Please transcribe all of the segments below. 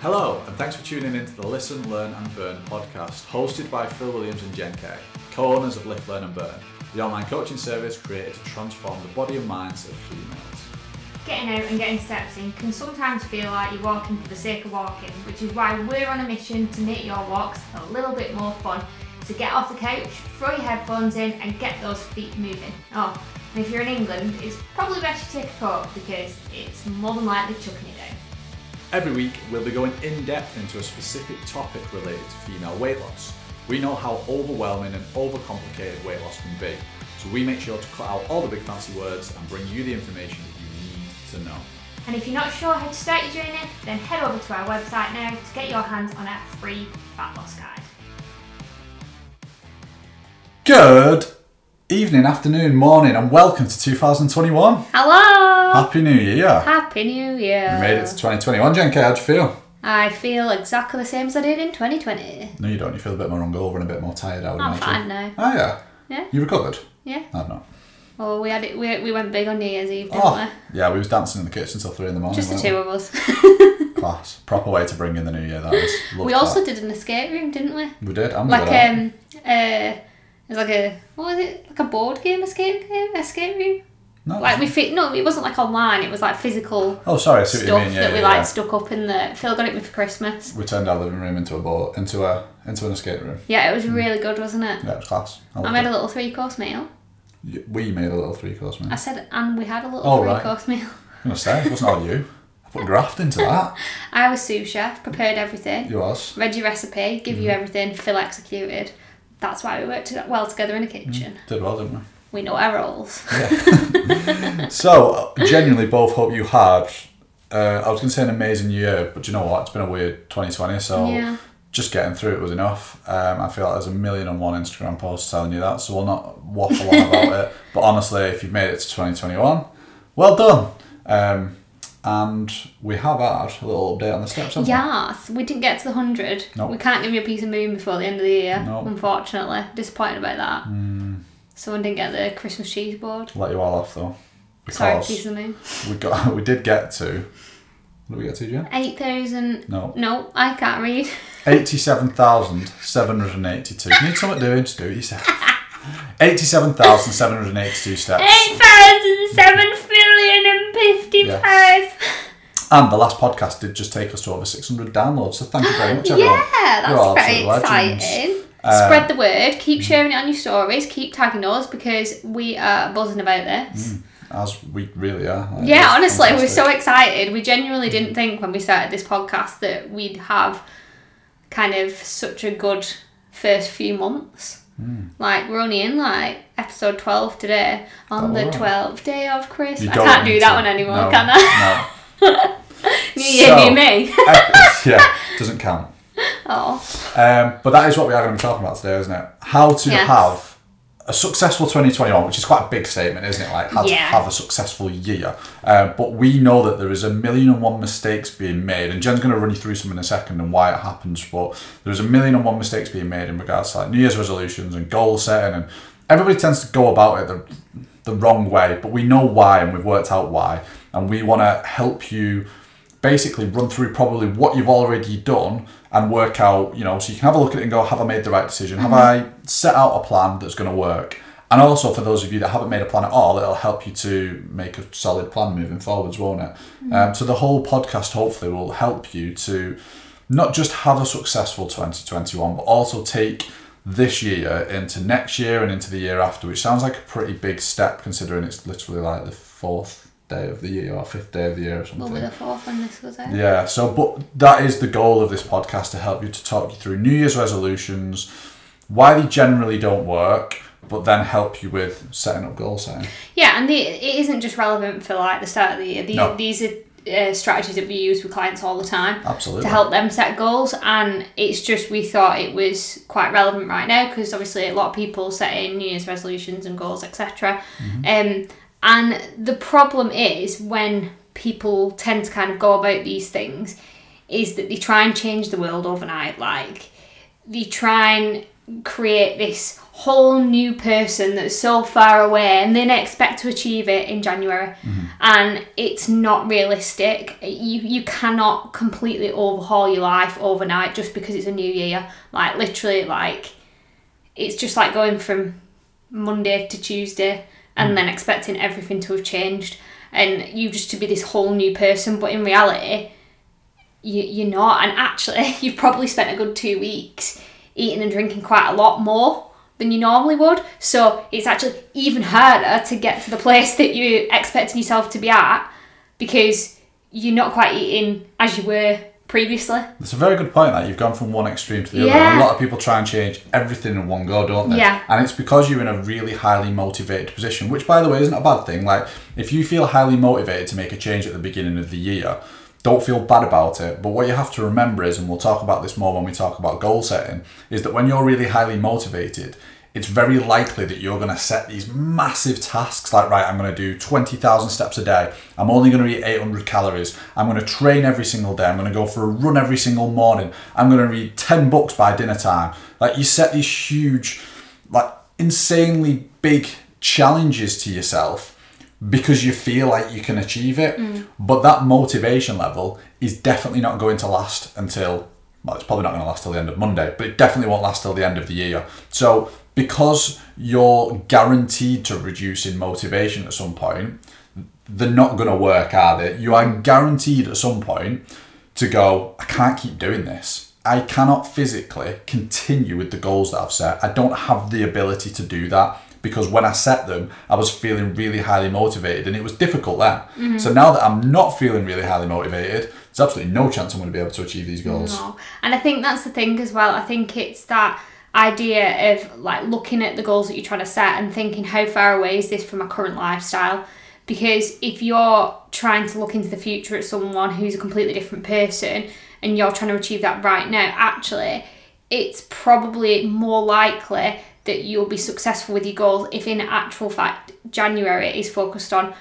Hello, and thanks for tuning in to the Listen, Learn and Burn podcast, hosted by Phil Williams and Jen Kay, co-owners of Lift, Learn and Burn, the online coaching service created to transform the body and minds of females. Getting out and getting steps in can sometimes feel like you're walking for the sake of walking, which is why we're on a mission to make your walks a little bit more fun. So get off the couch, throw your headphones in, and get those feet moving. Oh, and if you're in England, it's probably best you take a coat because it's more than likely chucking it. Every week, we'll be going in depth into a specific topic related to female weight loss. We know how overwhelming and overcomplicated weight loss can be, so we make sure to cut out all the big fancy words and bring you the information that you need to know. And if you're not sure how to start your journey, then head over to our website now to get your hands on our free fat loss guide. Good evening, afternoon, morning, and welcome to 2021. Hello! Happy New Year! Happy New Year! We made it to 2021. Jen K, how'd you feel? I feel exactly the same as I did in 2020. No, you don't. You feel a bit more hungover and a bit more tired, I would I'm imagine. fine now. Oh, yeah. Yeah. You recovered? Yeah. I've not. Well, we had it. We, we went big on New Year's Eve, didn't Oh, yeah, we was dancing in the kitchen till three in the we? morning. Just the weren't two of us. we? Class. Proper way to bring in the new year, that is. Loved we also that. did an escape room, didn't we? We did. I'm Like um, uh, it was like a what was it? Like a board game escape game escape room. No, Like we fit. No, it wasn't like online. It was like physical Oh, sorry. I see what stuff you mean. Yeah, that we yeah, like yeah. stuck up in the. Phil got it me for Christmas. We turned our living room into a boat, into a into an escape room. Yeah, it was really good, wasn't it? Yeah, it was class. I I made it. a little three course meal. We made a little three course meal. I said, and we had a little Oh, three right. course meal. I'm gonna say it wasn't all you. I put graft into that. I was sous chef, prepared everything. You was. read your recipe, give Mm-hmm. you everything, Phil executed. That's why we worked to- well together in a kitchen. Did well, didn't we? We know our roles. So, uh, genuinely, both hope you had. Uh, I was going to say an amazing year, but do you know what? It's been a weird 2020, so Yeah. just getting through it was enough. Um, I feel like there's a million and one Instagram posts telling you that, so we'll not waffle on about it. But honestly, if you've made it to 2021, well done. Um, and we have had a little update on the steps, haven't? Yes, we didn't get to the 100. Nope. We can't give you a piece of moon before the end of the year, Nope. unfortunately. Disappointed about that. Hmm. Someone didn't get the Christmas cheese board. Let you all off though. Sorry, piece of moon. we got we did get to what did we get to, Jen? 8,000. No. No, I can't read. Eighty-seven thousand seven hundred eighty-two. You need something doing to do it yourself. Eighty-seven thousand seven hundred eighty-two steps. 8,755. And the last podcast did just take us to over six hundred downloads. So thank you very much, everyone. Yeah, You're that's very absolute legends. exciting. Uh, Spread the word, keep mm. sharing it on your stories, keep tagging us because we are buzzing about this. Mm, as we really are. Like, Yeah, honestly, we're so excited. We genuinely didn't mm. think when we started this podcast that we'd have kind of such a good first few months. Hmm. Like we're only in like episode twelve today on Oh, the twelfth day of Christmas. I can't do that to. one anymore, No, can I? No. New year, new me. yeah, doesn't count. oh, Um, but that is what we are going to be talking about today, isn't it? How to Yes. have a successful 2021, which is quite a big statement, isn't it? Like, how to have a successful year. Uh, but we know that there is a million and one mistakes being made, and Jen's going to run you through some in a second and why it happens. But there's a million and one mistakes being made in regards to like New Year's resolutions and goal setting, and everybody tends to go about it the, the wrong way. But we know why, and we've worked out why, and we want to help you basically run through probably what you've already done and work out, you know, so you can have a look at it and go, have I made the right decision? Have I set out a plan that's going to work? And also for those of you that haven't made a plan at all, it'll help you to make a solid plan moving forwards, won't it? Um, so the whole podcast hopefully will help you to not just have a successful 2021, but also take this year into next year and into the year after, which sounds like a pretty big step considering it's literally like the fourth day of the year or fifth day of the year or something. we'll be the fourth when this goes out. Yeah, so but that is the goal of this podcast to help you to talk you through New Year's resolutions, why they generally don't work, but then help you with setting up goal setting. Yeah, and the, it isn't just relevant for like the start of the year. The, No. These are uh, strategies that we use with clients all the time Absolutely. to help them set goals. And it's just we thought it was quite relevant right now because obviously a lot of people setting New Year's resolutions and goals, etc. Um, and the problem is when people tend to kind of go about these things is that they try and change the world overnight. Like they try and create this whole new person that's so far away and then expect to achieve it in January. Mm-hmm. And it's not realistic. You you cannot completely overhaul your life overnight just because it's a new year. Like literally like it's just like going from Monday to Tuesday and hmm. then expecting everything to have changed. And you just to be this whole new person but in reality you, you're not. And actually you've probably spent a good two weeks eating and drinking quite a lot more than you normally would. So it's actually even harder to get to the place that you're expecting yourself to be at because you're not quite eating as you were previously It's a very good point that you've gone from one extreme to the other. Yeah. And a lot of people try and change everything in one go, don't they? Yeah. And it's because you're in a really highly motivated position, which, by the way, isn't a bad thing. Like, if you feel highly motivated to make a change at the beginning of the year, don't feel bad about it. But what you have to remember is, and we'll talk about this more when we talk about goal setting, is that when you're really highly motivated, it's very likely that you're going to set these massive tasks like, right, I'm going to do 20,000 steps a day. I'm only going to eat 800 calories. I'm going to train every single day. I'm going to go for a run every single morning. I'm going to read 10 books by dinner time. Like, you set these huge, like, insanely big challenges to yourself because you feel like you can achieve it. Mm. But that motivation level is definitely not going to last until, well, it's probably not going to last till the end of Monday, but it definitely won't last till the end of the year. So, because you're guaranteed to reduce in motivation at some point, they're not going to work, are they? You are guaranteed at some point to go, I can't keep doing this. I cannot physically continue with the goals that I've set. I don't have the ability to do that because when I set them, I was feeling really highly motivated and it was difficult then. Mm-hmm. So now that I'm not feeling really highly motivated, there's absolutely no chance I'm going to be able to achieve these goals. No. And I think that's the thing as well. I think it's that idea of like looking at the goals that you're trying to set and thinking how far away is this from my current lifestyle? Because if you're trying to look into the future at someone who's a completely different person and you're trying to achieve that right now, actually, it's probably more likely that you'll be successful with your goals if in actual fact January is focused on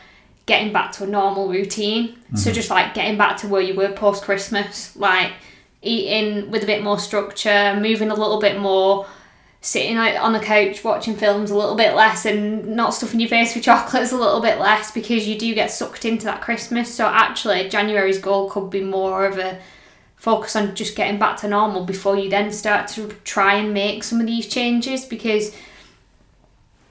getting back to a normal routine. So mm-hmm. just like getting back to where you were post Christmas, like eating with a bit more structure, moving a little bit more, sitting like on the couch watching films a little bit less and not stuffing your face with chocolates a little bit less because you do get sucked into that Christmas. So actually January's goal could be more of a focus on just getting back to normal before you then start to try and make some of these changes because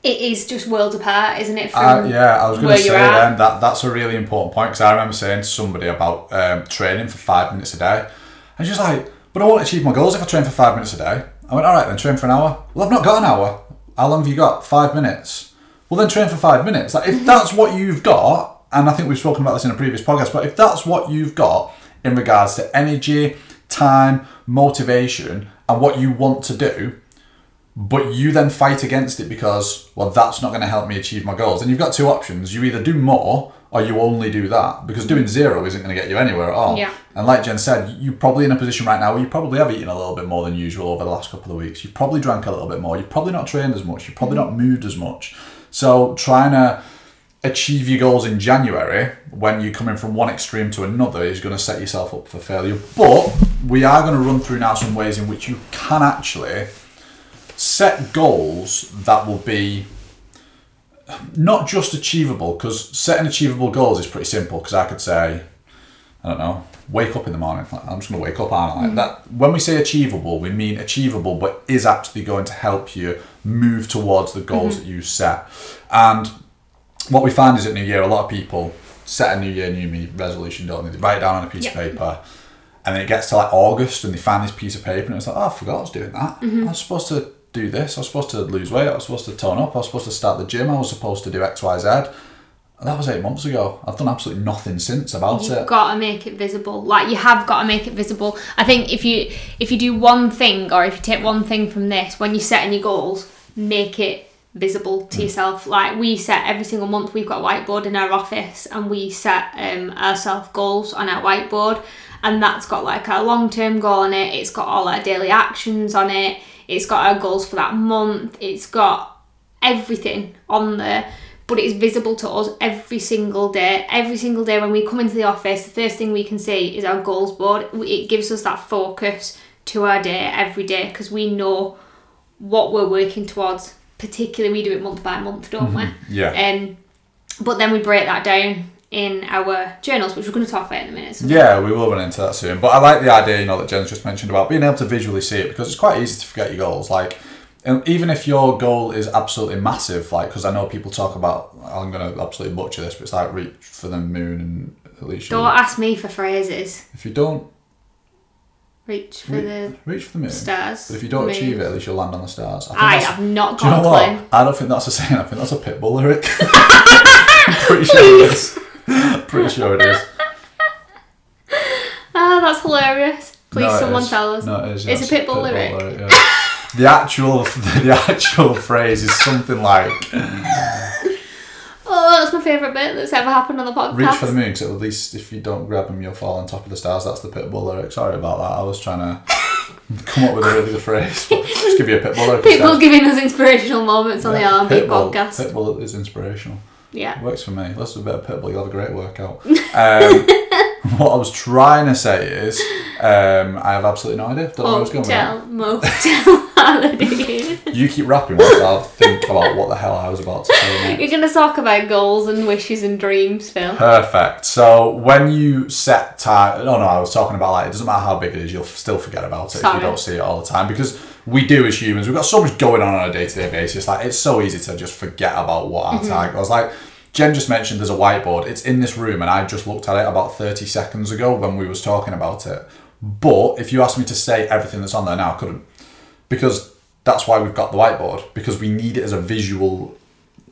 it is just worlds apart, isn't it? Uh, yeah, I was going to say then that that's a really important point because I remember saying to somebody about um, training for five minutes a day, and she's like, "But I won't achieve my goals if I train for five minutes a day." I went, "All right, then train for an hour." Well, I've not got an hour. How long have you got? Five minutes. Well, then train for five minutes. Like if that's what you've got, and I think we've spoken about this in a previous podcast, but if that's what you've got in regards to energy, time, motivation, and what you want to do, but you then fight against it because well that's not going to help me achieve my goals. And you've got two options. You either do more or you only do that because doing zero isn't going to get you anywhere at all. Yeah. and like jen said you're probably in a position right now where you probably have eaten a little bit more than usual over the last couple of weeks. You've probably drank a little bit more. You've probably not trained as much. You've probably not moved as much. So trying to achieve your goals in January when you're coming from one extreme to another is going to set yourself up for failure. But we are going to run through now some ways in which you can actually set goals that will be not just achievable because setting achievable goals is pretty simple because I could say I don't know wake up in the morning Like, I'm just going to wake up aren't I? like that when we say achievable we mean achievable but is actually going to help you move towards the goals mm-hmm. that you set and what we find is at New Year, a lot of people set a New Year, New Me resolution, don't they? They write it down on a piece Yeah. of paper, and then it gets to like August, and they find this piece of paper, and it's like, oh, I forgot I was doing that. Mm-hmm. I was supposed to do this. I was supposed to lose weight. I was supposed to tone up. I was supposed to start the gym. I was supposed to do X, Y, Z. And that was eight months ago. I've done absolutely nothing since about You've it. got to make it visible. Like you have got to make it visible. I think if you if you do one thing or if you take one thing from this when you're setting your goals, make it visible Mm. to yourself. Like we set every single month, we've got a whiteboard in our office, and we set um, our self goals on our whiteboard, and that's got like our long term goal on it. It's got all our daily actions on it. It's got our goals for that month. It's got everything on there but it's visible to us every single day every single day when we come into the office the first thing we can see is our goals board it gives us that focus to our day every day because we know what we're working towards. Particularly, we do it month by month, don't we? Yeah. Um, but then we break that down in our journals, which we're going to talk about in a minute. So Yeah, we will run into that soon. But I like the idea, you know, that Jen's just mentioned about being able to visually see it because it's quite easy to forget your goals. Like, and even if your goal is absolutely massive, like, because I know people talk about, I'm going to absolutely butcher this, but it's like reach for the moon and at least Don't ask me for phrases. if you don't Reach for Re- the reach for the moon, stars. but if you don't moon. achieve it, at least you'll land on the stars. I, think I have not do you know What? I don't think that's a saying. I think that's a Pitbull lyric. I'm pretty sure it is. Pretty sure it is. Ah, that's hilarious. Please, No, it someone is. tell us. No, it is. yeah, It's a Pitbull lyric. yeah. The actual, the actual phrase is something like Oh, that's my favourite bit that's ever happened on the podcast. "Reach for the moon." Because at least if you don't grab them, you'll fall on top of the stars. That's the Pitbull lyric. Sorry about that. I was trying to come up with a really good phrase. but Just give you a Pitbull lyric. People instead. giving us inspirational moments on the Yeah, R&B Pitbull- podcast. Pitbull is inspirational. Yeah. Works for me. Let's a bit of Pitbull. You'll have a great workout. Um, what I was trying to say is, um, I have absolutely no idea. Don't know where I was going with that. Hotel, motel, holiday. You keep rapping whilst I think about what the hell I was about to say. You're going to talk about goals and wishes and dreams, Phil. Perfect. So when you set time, no, no, I was talking about like it doesn't matter how big it is, you'll still forget about it if you don't see it all the time because we do as humans. We've got so much going on on a day to day basis. Like it's so easy to just forget about what our target was. Like Jen just mentioned, there's a whiteboard. It's in this room, and I just looked at it about 30 seconds ago when we was talking about it. But if you asked me to say everything that's on there now, I couldn't. Because that's why we've got the whiteboard because we need it as a visual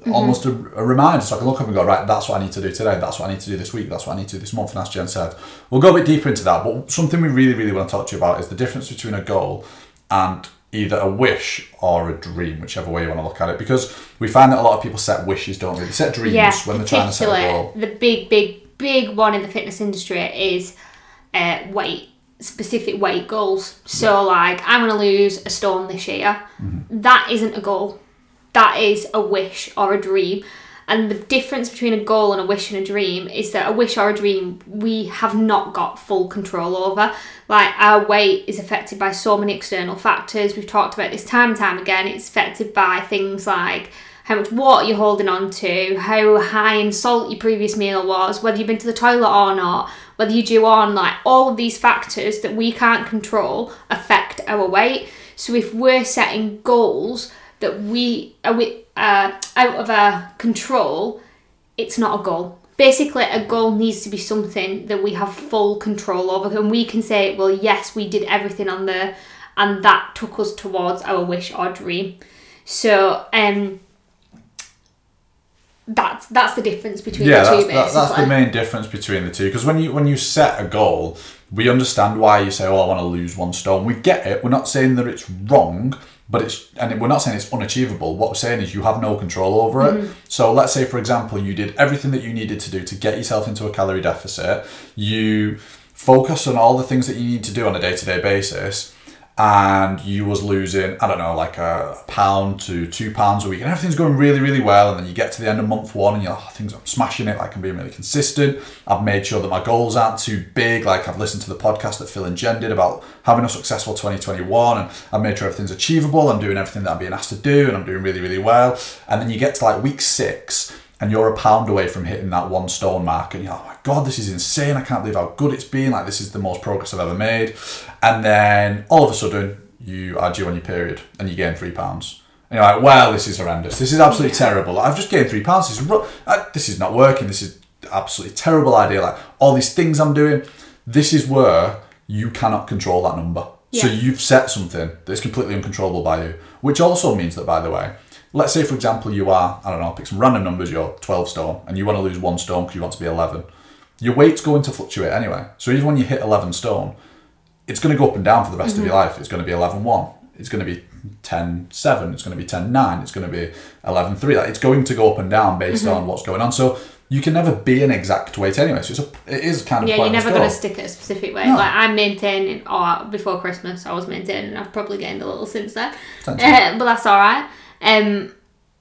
mm-hmm. almost a, a reminder. So I can look up and go right that's what I need to do today. That's what I need to do this week. That's what I need to do this month. And as Jen said we'll go a bit deeper into that. But something we really really want to talk to you about is the difference between a goal and either a wish or a dream whichever way you want to look at it because we find that a lot of people set wishes don't they they set dreams Yeah, when they're trying to set a goal the big, big, big one in the fitness industry is uh, weight, specific weight goals. So, like, I'm going to lose a stone this year. Mm-hmm. That isn't a goal. That is a wish or a dream. And the difference between a goal and a wish and a dream is that a wish or a dream we have not got full control over. Like our weight is affected by so many external factors. We've talked about this time and time again. It's affected by things like how much water you're holding on to, how high in salt your previous meal was, whether you've been to the toilet or not, whether you do on, like all of these factors that we can't control affect our weight. So if we're setting goals that we are wi- uh, out of our control, it's not a goal. Basically, a goal needs to be something that we have full control over, and we can say, well, yes, we did everything on there, and that took us towards our wish or dream. So, um, that's that's the difference between yeah, the two, that's, that, that's the main difference between the two. Because when you when you set a goal, we understand why you say, "Oh, I want to lose one stone." We get it. We're not saying that it's wrong, but it's and we're not saying it's unachievable. What we're saying is you have no control over it. Mm-hmm. So let's say, for example, you did everything that you needed to do to get yourself into a calorie deficit. You focus on all the things that you need to do on a day to day basis. And you was losing, I don't know, like a pound to two pounds a week, and everything's going really, really well. And then you get to the end of month one, and you're, oh, things I'm smashing it. Like I'm being really consistent. I've made sure that my goals aren't too big. Like I've listened to the podcast that Phil and Jen did about having a successful 2021, and I've made sure everything's achievable. I'm doing everything that I'm being asked to do, and I'm doing really, really well. And then you get to like week six, and you're a pound away from hitting that one stone mark, and you're like, oh my god, this is insane! I can't believe how good it's been. Like this is the most progress I've ever made. And then all of a sudden, you are due on your period, and you gain three pounds. And you're like, well, this is horrendous. This is absolutely terrible. I've just gained three pounds. This is ru- uh, this is not working. This is absolutely terrible idea. Like all these things I'm doing. This is where you cannot control that number. So you've set something that's completely uncontrollable by you, which also means that, by the way, let's say, for example, you are, I don't know, I'll pick some random numbers, you're 12 stone, and you want to lose one stone because you want to be 11. Your weight's going to fluctuate anyway. So even when you hit 11 stone, it's going to go up and down for the rest of your life. It's going to be 11 1. It's going to be 10 7. It's going to be 10 9. It's going to be 11 3. Like, it's going to go up and down based on what's going on. So you can never be an exact weight anyway. So it's a, it is kind of Yeah, you're never going to stick at a specific weight. No. Like I'm maintaining, or before Christmas, I was maintaining. I've probably gained a little since then, uh, but that's all right. Um,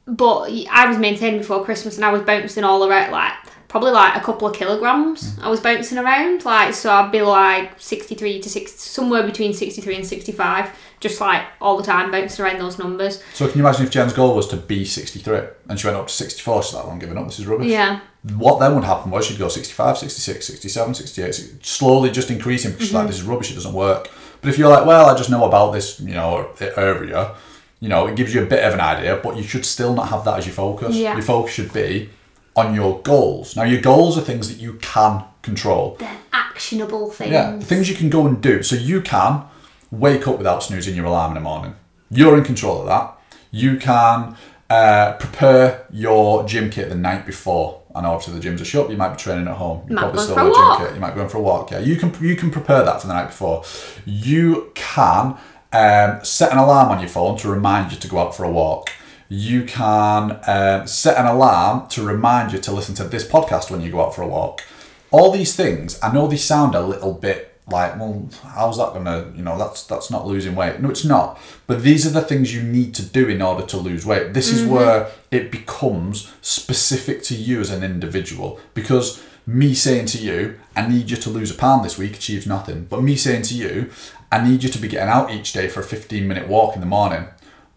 but I was maintaining before Christmas, and I was bouncing all around, like probably like a couple of kilograms I was bouncing around. Like so I'd be like 63 to 6 somewhere between 63 and 65 just like all the time bouncing around those numbers. So can you imagine if Jen's goal was to be 63 and she went up to 64, she's like, I'm giving up, this is rubbish. Yeah. What then would happen was she'd go 65, 66, 67, 68, slowly just increasing because she's like, this is rubbish, it doesn't work. But if you're like, well, I just know about this, you know, area, you know, it gives you a bit of an idea, but you should still not have that as your focus. Yeah. Your focus should be on your goals. Now, your goals are things that you can control. They're actionable things. Yeah, things you can go and do. So you can wake up without snoozing your alarm in the morning. You're in control of that. You can uh, prepare your gym kit the night before. I know obviously the gyms are shut. You might be training at home. You Might probably still for a wear walk. gym kit. You might be going for a walk. Yeah, you can you can prepare that for the night before. You can um, set an alarm on your phone to remind you to go out for a walk. You can um, set an alarm to remind you to listen to this podcast when you go out for a walk. All these things, I know they sound a little bit like, well, how's that gonna, you know, that's that's not losing weight. No, it's not. But these are the things you need to do in order to lose weight. This is where it becomes specific to you as an individual. Because me saying to you, I need you to lose a pound this week achieves nothing. But me saying to you, I need you to be getting out each day for a 15 minute walk in the morning.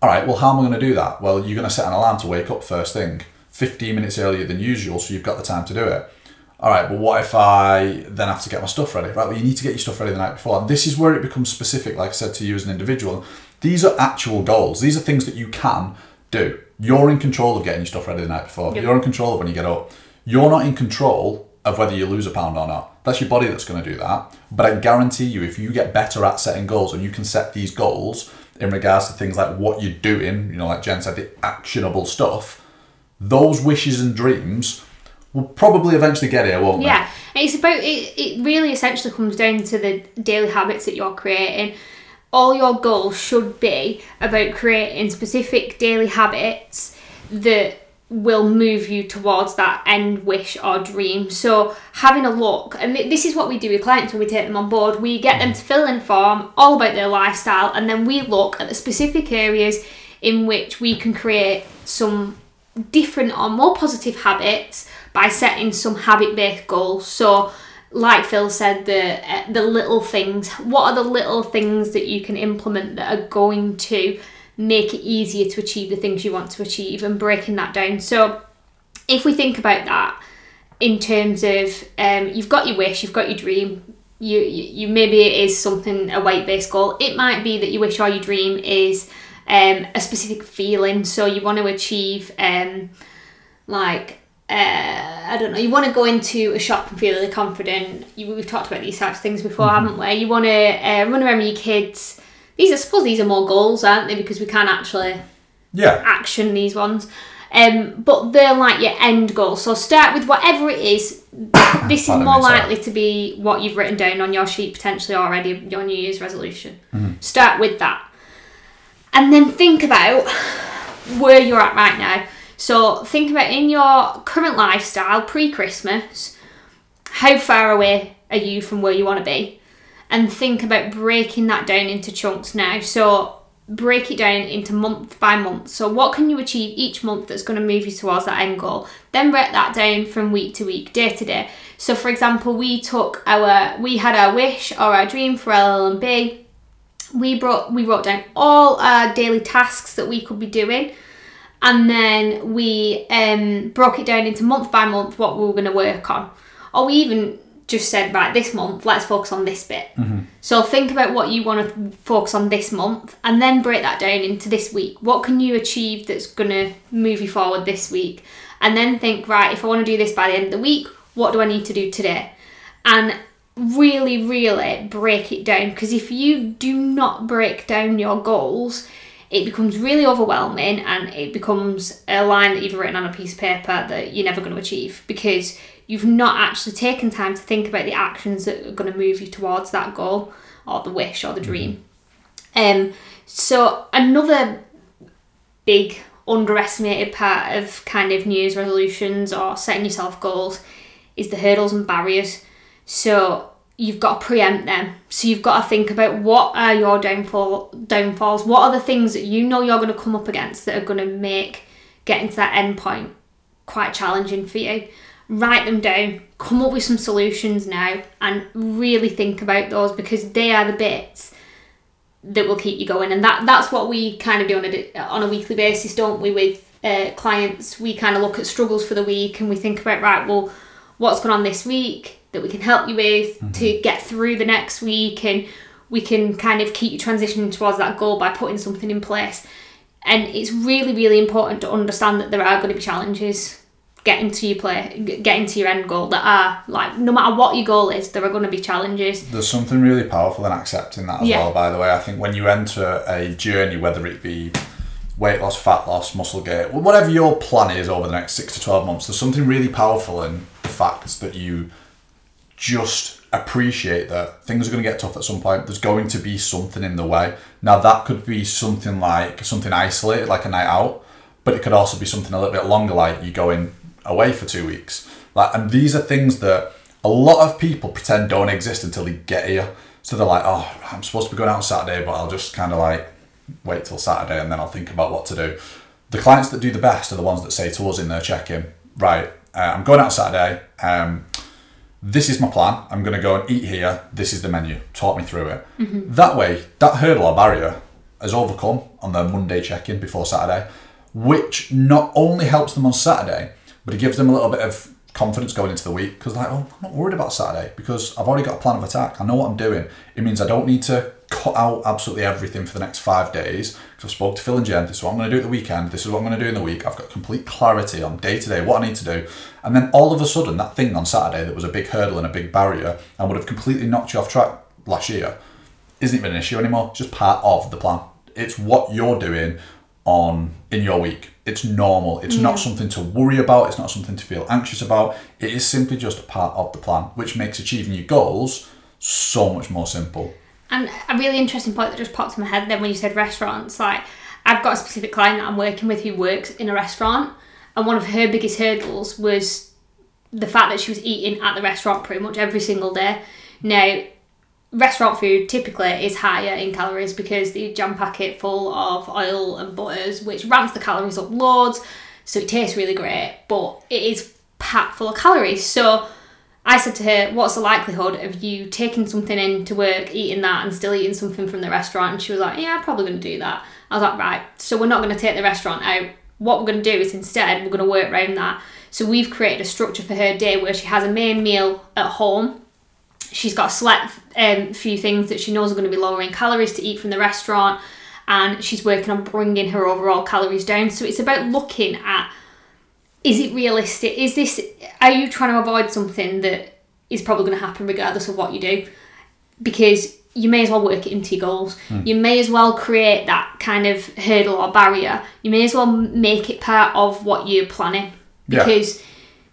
All right, well, how am I going to do that? Well, you're going to set an alarm to wake up first thing, 15 minutes earlier than usual, so you've got the time to do it. All right, but what if I then have to get my stuff ready? Right, well, you need to get your stuff ready the night before. And this is where it becomes specific, like I said to you as an individual. These are actual goals. These are things that you can do. You're in control of getting your stuff ready the night before. Yep. You're in control of when you get up. You're not in control of whether you lose a pound or not. That's your body that's going to do that. But I guarantee you, if you get better at setting goals and you can set these goals in regards to things like what you're doing, you know, like Jen said, the actionable stuff, those wishes and dreams will probably eventually get here, won't they? Yeah, it's about it. It really essentially comes down to the daily habits that you're creating. All your goals should be about creating specific daily habits that will move you towards that end wish or dream. So having a look, and this is what we do with clients when we take them on board. We get them to fill in form all about their lifestyle, and then we look at the specific areas in which we can create some different or more positive habits by setting some habit-based goals. So, like Phil said, the uh, the little things. What are the little things that you can implement that are going to make it easier to achieve the things you want to achieve, and breaking that down. So, if we think about that in terms of um, you've got your wish, you've got your dream. You, you, you maybe it is something a weight based goal. It might be that your wish or your dream is um, a specific feeling. So you want to achieve um, like uh, I don't know. You want to go into a shop and feel really confident. You, we've talked about these types of things before, haven't we? You want to uh, run around with your kids. These, I suppose, these are more goals, aren't they? Because we can't actually Yeah. action these ones. Um, but they're like your end goal. So start with whatever it is. This is more likely to be what you've written down on your sheet potentially already, your New Year's resolution. Start with that. And then think about where you're at right now. So think about in your current lifestyle pre Christmas, how far away are you from where you want to be? And think about breaking that down into chunks now. So break it down into month by month. So what can you achieve each month that's going to move you towards that end goal? Then break that down from week to week, day to day. So for example, we took our we had our wish or our dream for LLB. We brought we wrote down all our daily tasks that we could be doing and then we um, broke it down into month by month what we were going to work on. Or we even just said, right, this month, let's focus on this bit. Mm-hmm. So think about what you want to focus on this month and then break that down into this week. What can you achieve that's going to move you forward this week? And then think, right, if I want to do this by the end of the week, what do I need to do today? And really, really break it down because if you do not break down your goals, it becomes really overwhelming and it becomes a line that you've written on a piece of paper that you're never going to achieve because you've not actually taken time to think about the actions that are going to move you towards that goal or the wish or the dream. Um, so another big underestimated part of kind of New Year's resolutions or setting yourself goals is the hurdles and barriers. So you've got to preempt them. So you've got to think about what are your downfall downfalls. What are the things that you know you're going to come up against that are going to make getting to that end point quite challenging for you. Write them down, come up with some solutions now, and really think about those because they are the bits that will keep you going. And that that's what we kind of do on a on a weekly basis, don't we? With uh, clients, we kind of look at struggles for the week and we think about right, well, what's going on this week that we can help you with mm-hmm. to get through the next week, and we can kind of keep you transitioning towards that goal by putting something in place. And it's really, really important to understand that there are going to be challenges getting to your play, getting to your end goal that are like no matter what your goal is, there are going to be challenges. There's something really powerful in accepting that as yeah. well. By the way, I think when you enter a journey, whether it be weight loss, fat loss, muscle gain, whatever your plan is over the next six to twelve months, there's something really powerful in the fact that you just appreciate that things are going to get tough at some point. There's going to be something in the way. Now that could be something like something isolated, like a night out, but it could also be something a little bit longer, like you going away for two weeks. Like, and these are things that a lot of people pretend don't exist until they get here. So they're like, oh, I'm supposed to be going out on Saturday, but I'll just kind of like wait till Saturday and then I'll think about what to do. The clients that do the best are the ones that say to us in their check-in, right, uh, I'm going out Saturday. Um, this is my plan. I'm going to go and eat here. This is the menu. Talk me through it. Mm-hmm. That way, that hurdle or barrier is overcome on their Monday check-in before Saturday, which not only helps them on Saturday, but it gives them a little bit of confidence going into the week because like, oh, I'm not worried about Saturday because I've already got a plan of attack. I know what I'm doing. It means I don't need to cut out absolutely everything for the next five days because I've spoke to Phil and Jen. This is what I'm going to do at the weekend. This is what I'm going to do in the week. I've got complete clarity on day to day what I need to do. And then all of a sudden, that thing on Saturday that was a big hurdle and a big barrier and would have completely knocked you off track last year isn't even an issue anymore. It's just part of the plan. It's what you're doing on in your week. It's normal. It's yeah. not something to worry about. It's not something to feel anxious about. It is simply just a part of the plan, which makes achieving your goals so much more simple. And a really interesting point that just popped in my head then when you said restaurants, like I've got a specific client that I'm working with who works in a restaurant, and one of her biggest hurdles was the fact that she was eating at the restaurant pretty much every single day. Now, restaurant food typically is higher in calories because they jam pack it full of oil and butters, which ramps the calories up loads. So it tastes really great, but it is packed full of calories. So I said to her, What's the likelihood of you taking something in to work, eating that, and still eating something from the restaurant? And she was like, Yeah, I'm probably going to do that. I was like, Right, so we're not going to take the restaurant out. What we're going to do is instead, we're going to work around that. So we've created a structure for her day where she has a main meal at home she's got a select um, few things that she knows are going to be lowering calories to eat from the restaurant and she's working on bringing her overall calories down. So it's about looking at is it realistic? Is this are you trying to avoid something that is probably going to happen regardless of what you do? Because you may as well work it into your goals. Mm. you may as well create that kind of hurdle or barrier. You may as well make it part of what you're planning. Because yeah.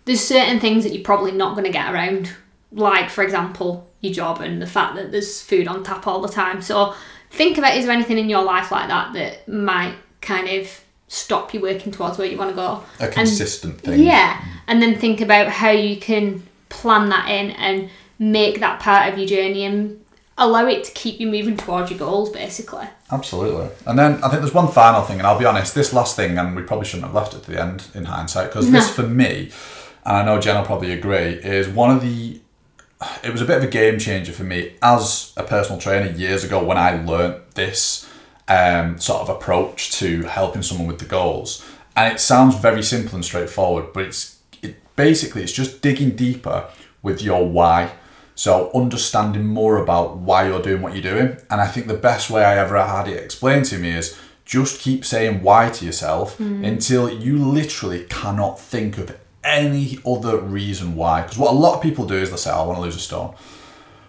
there's certain things that you're probably not going to get around like for example your job and the fact that there's food on tap all the time. So think about is there anything in your life like that that might kind of stop you working towards where you want to go? A consistent and, thing. Yeah mm. and then think about how you can plan that in and make that part of your journey and allow it to keep you moving towards your goals basically. Absolutely. And then i think there's one final thing and i'll be honest this last thing and we probably shouldn't have left it to the end in hindsight because no. this for me and i know jen will probably agree is one of the it was a bit of a game changer for me as a personal trainer years ago when I learnt this um, sort of approach to helping someone with the goals. And it sounds very simple and straightforward, but it's it basically it's just digging deeper with your why. So understanding more about why you're doing what you're doing. And I think the best way I ever had it explained to me is just keep saying why to yourself mm. until you literally cannot think of any other reason why. Because what a lot of people do is they say, oh, "I want to lose a stone."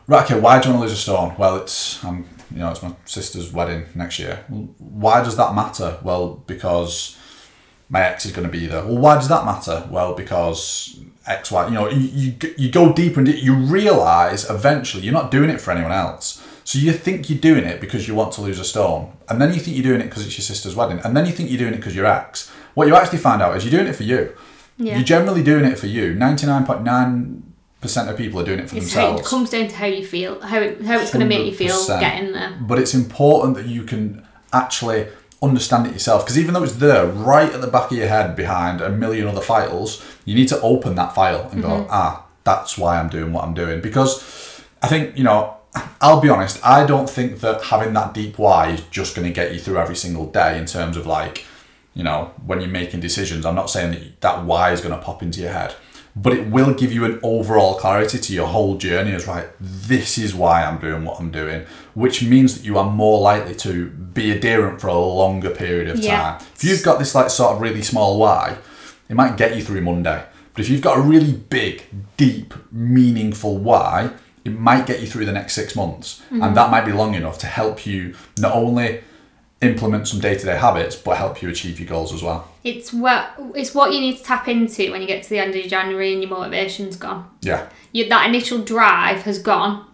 Right? Okay. Why do you want to lose a stone? Well, it's um, you know, it's my sister's wedding next year. Why does that matter? Well, because my ex is going to be there. Well, why does that matter? Well, because X, Y. You know, you you, you go deeper and you realize eventually you're not doing it for anyone else. So you think you're doing it because you want to lose a stone, and then you think you're doing it because it's your sister's wedding, and then you think you're doing it because you're ex. What you actually find out is you're doing it for you. Yeah. You're generally doing it for you. Ninety nine point nine percent of people are doing it for it's themselves. It comes down to how you feel, how it, how it's going to make you feel getting there. But it's important that you can actually understand it yourself. Because even though it's there, right at the back of your head, behind a million other files, you need to open that file and go, ah, that's why I'm doing what I'm doing. Because I think you know. I'll be honest, I don't think that having that deep why is just going to get you through every single day in terms of like, you know, when you're making decisions. I'm not saying that that why is going to pop into your head, but it will give you an overall clarity to your whole journey as right, this is why I'm doing what I'm doing, which means that you are more likely to be adherent for a longer period of Yeah. time. If you've got this like sort of really small why, it might get you through Monday. But if you've got a really big, deep, meaningful why, it might get you through the next six months. And mm-hmm. that might be long enough to help you not only implement some day to day habits, but help you achieve your goals as well. It's what it's what you need to tap into when you get to the end of January and your motivation's gone. Yeah. You, that initial drive has gone.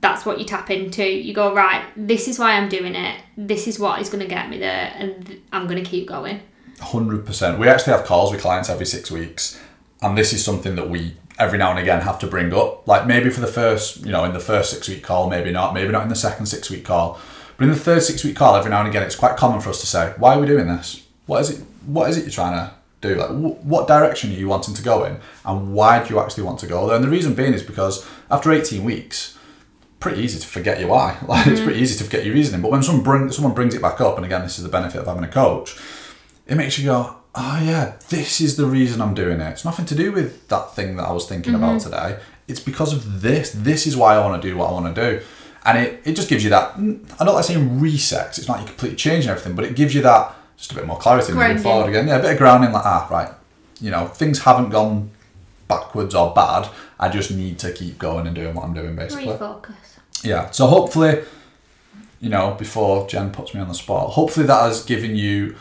That's what you tap into. You go right. This is why I'm doing it. This is what is going to get me there, and I'm going to keep going. Hundred percent. We actually have calls with clients every six weeks, and this is something that we every now and again have to bring up. Like maybe for the first, you know, in the first six week call, maybe not, maybe not in the second six week call, but in the third six week call, every now and again, it's quite common for us to say, "Why are we doing this? What is it? What is it you're trying to do? Like, wh- what direction are you wanting to go in, and why do you actually want to go there?" And the reason being is because after eighteen weeks, pretty easy to forget your why. Like it's mm-hmm. pretty easy to forget your reasoning. But when someone bring someone brings it back up, and again, this is the benefit of having a coach, it makes you go, oh yeah, this is the reason I'm doing it. It's nothing to do with that thing that I was thinking about mm-hmm. today. It's because of this. This is why I want to do what I want to do. And it, it just gives you that, I don't like saying reset, it's not you completely changing everything, but it gives you that, just a bit more clarity moving forward again. Yeah, a bit of grounding like, ah, right, you know, things haven't gone backwards or bad. I just need to keep going and doing what I'm doing basically. Refocus. Yeah. So hopefully, you know, before Jen puts me on the spot, hopefully that has given you,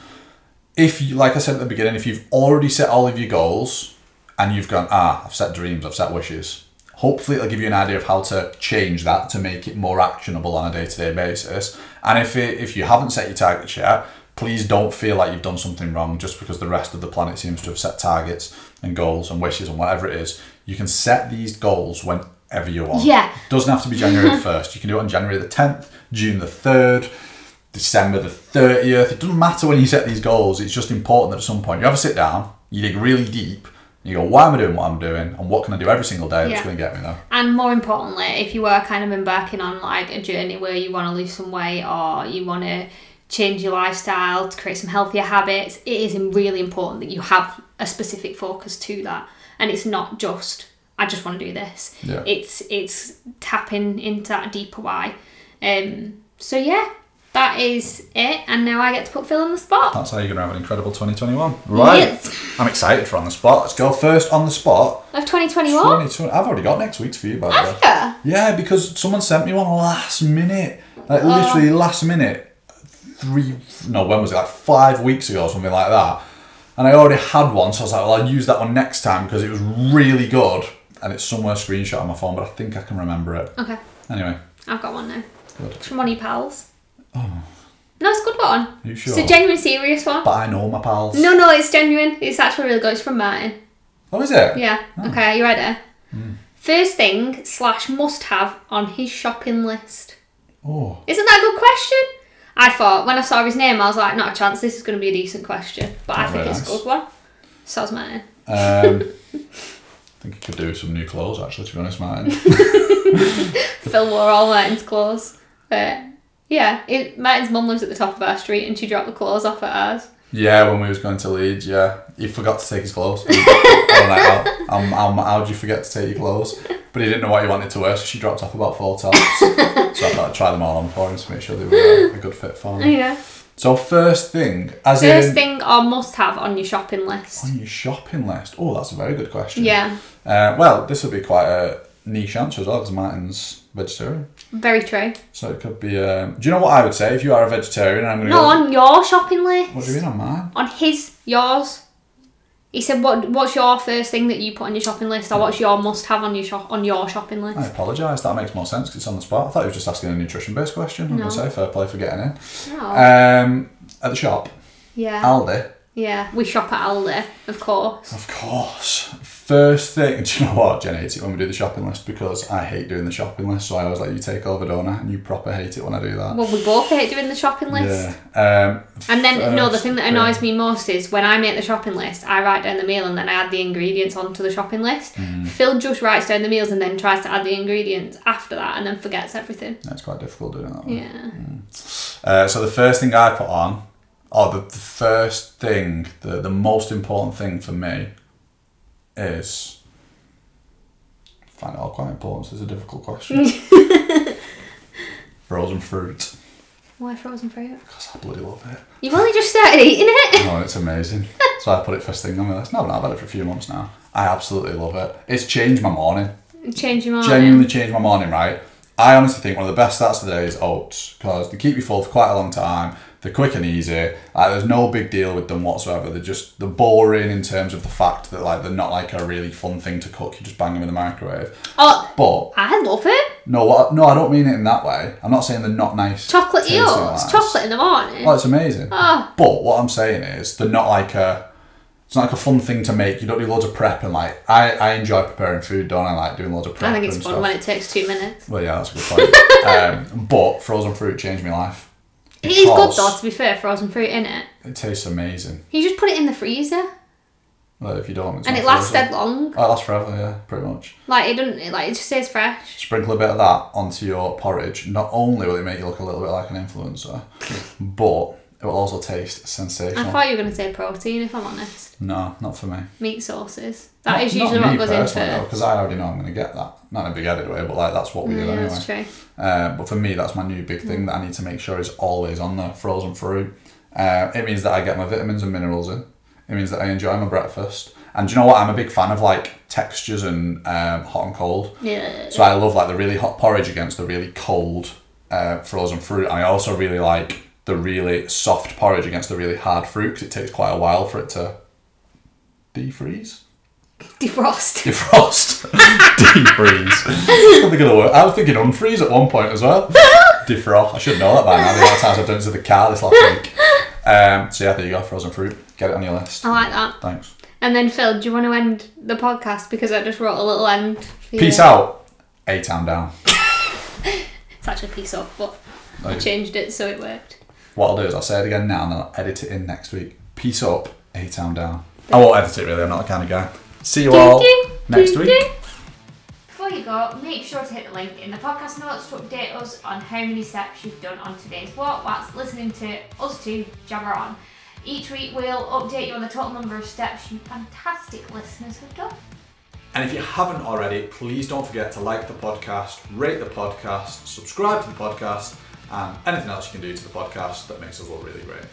if you, like I said at the beginning, if you've already set all of your goals and you've gone, ah, I've set dreams, I've set wishes. Hopefully, it'll give you an idea of how to change that to make it more actionable on a day-to-day basis. And if it, if you haven't set your targets yet, please don't feel like you've done something wrong just because the rest of the planet seems to have set targets and goals and wishes and whatever it is. You can set these goals whenever you want. Yeah. Doesn't have to be January 1st. You can do it on January the 10th, June the 3rd, December the 30th. It doesn't matter when you set these goals. It's just important that at some point you have a sit down, you dig really deep, you go, why am I doing what I'm doing? And what can I do every single day that's Yeah. going to get me there? And more importantly, if you are kind of embarking on like a journey where you want to lose some weight or you want to change your lifestyle to create some healthier habits, it is really important that you have a specific focus to that. And it's not just I just want to do this. Yeah. It's it's tapping into that deeper why. Um, so yeah, that is it. And now I get to put Phil on the spot. That's how you're going to have an incredible 2021. Right. Yes. I'm excited for on the spot. Let's go first on the spot. Of 2021. 2020. I've already got next week's for you, by the way. Yeah. Yeah, because someone sent me one last minute. Like oh. literally last minute. Three no, when was it? Like five weeks ago or something like that. And I already had one, so I was like, well I'll use that one next time because it was really good. And it's somewhere screenshot on my phone, but I think I can remember it. Okay, Anyway, I've got one now. Good. It's from one of your pals. Oh. No, it's a good one. you sure? It's a genuine, serious one. but I know my pals. No, no, it's genuine. It's actually really good. It's from Martin. Oh, is it? Yeah. Okay, you ready? First thing slash must have on his shopping list. Oh, Isn't that a good question? I thought when I saw his name, I was like, not a chance. This is going to be a decent question, but I Oh, think very it's a nice. good one. So's Martin. um, I think you could do some new clothes actually. To be honest, Martin. Phil wore all Martin's clothes. But yeah, it, Martin's mum lives at the top of our street, and she dropped the clothes off at ours. Yeah, when we was going to Leeds, yeah, he forgot to take his clothes. A night out. Um, um, how'd you forget to take your clothes? But he didn't know what he wanted to wear, so she dropped off about four tops. so I thought I'd try them all on for him to make sure they were a good fit for him. Yeah. So first thing, as First in thing or must have on your shopping list. on your shopping list. Oh, that's a very good question. Yeah, Uh, well, this would be quite a niche answer as well, because Martin's vegetarian. Very true. So it could be. Um, do you know what I would say if you are a vegetarian? I'm going to No, go. on your shopping list. What do you mean on mine? On his, yours. He said, "What? What's your first thing that you put on your shopping list, or what's your must-have on your shop on your shopping list?" I apologise. That makes more sense 'cause it's on the spot. I thought he was just asking a nutrition-based question. I'm No. going to say fair play for getting in. Oh, Um, at the shop, yeah, Aldi, yeah. We shop at Aldi, of course. of course. First thing, do you know what? Jen hates it when we do the shopping list because I hate doing the shopping list. So I always like you take over, don't I? And you proper hate it when I do that. Well, we both hate doing the shopping list. Yeah. Um, And then, no, the thing that thing- annoys me most is when I make the shopping list, I write down the meal and then I add the ingredients onto the shopping list. Mm. Phil just writes down the meals and then tries to add the ingredients after that and then forgets everything. That's quite difficult doing that way. Yeah. Uh, so the first thing I put on, or the, the first thing, the, the most important thing for me is. I find it all quite important, so it's a difficult question. Frozen fruit. Why frozen fruit? Because I bloody love it. You've only just started eating it. Oh, it's amazing. so I put it first thing on my list. No, no, I've had it for a few months now. I absolutely love it. It's changed my morning. Change your mind. Genuinely changed my morning, right? I honestly think one of the best starts of the day is oats because they keep you full for quite a long time. They're quick and easy. Like, there's no big deal with them whatsoever. They're just they're boring in terms of the fact that like they're not like a really fun thing to cook. You just bang them in the microwave. Oh, But I love it. no, what? No, I don't mean it in that way. I'm not saying they're not nice. Chocolate oats. wise. Chocolate in the morning. Oh, it's amazing. Oh. But what I'm saying is, they're not like a. It's not like a fun thing to make. You don't do loads of prep and like. I, I enjoy preparing food, don't I? Like doing loads of prep. I think it's fun stuff. when it takes two minutes. Well, yeah, that's a good point. um, but frozen fruit changed my life. It is good though, to be fair, frozen fruit in it. It tastes amazing. You just put it in the freezer Well, if you don't, it's and not it lasts frozen. dead long. It lasts forever, yeah, pretty much. Like it doesn't. It, like it just stays fresh. Sprinkle a bit of that onto your porridge. Not only will it make you look a little bit like an influencer, but it will also taste sensational. I thought you were gonna say protein. If I'm honest, no, not for me. meat sauces. That Not- is usually what goes in personally, though, first. because I already know I'm going to get that. Not in a big headed way, but like that's what we do Yeah, anyway. that's true. Uh, but for me, that's my new big thing that I need to make sure is always on there. Frozen fruit. Uh, it means that I get my vitamins and minerals in. It means that I enjoy my breakfast. And do you know what? I'm a big fan of like textures and um, hot and cold. Yeah. So I love like the really hot porridge against the really cold uh, frozen fruit. And I also really like the really soft porridge against the really hard fruit because it takes quite a while for it to defreeze. Defrost. Defrost. Defreeze. Work. I was thinking unfreeze at one point as well. Defrost. I should know that by now. The amount of times I've done it to the car this last week. Um, so yeah, there you go. Frozen fruit. Get it on your list. I like that. Thanks. And then Phil, do you want to end the podcast because I just wrote a little end? For Peace you. out. A town down. It's actually peace up, but I changed it so it worked. What I'll do is I'll say it again now and then I'll edit it in next week. Peace up. A town down. I won't edit it really. I'm not the kind of guy. See you all Ding, ding, next ding, week. ding. Before you go, make sure to hit the link in the podcast notes to update us on how many steps you've done on today's walk whilst listening to us two jabber on. Each week we'll update you on the total number of steps you fantastic listeners have done. And if you haven't already, please don't forget to like the podcast, rate the podcast, subscribe to the podcast, and anything else you can do to the podcast that makes us look really great.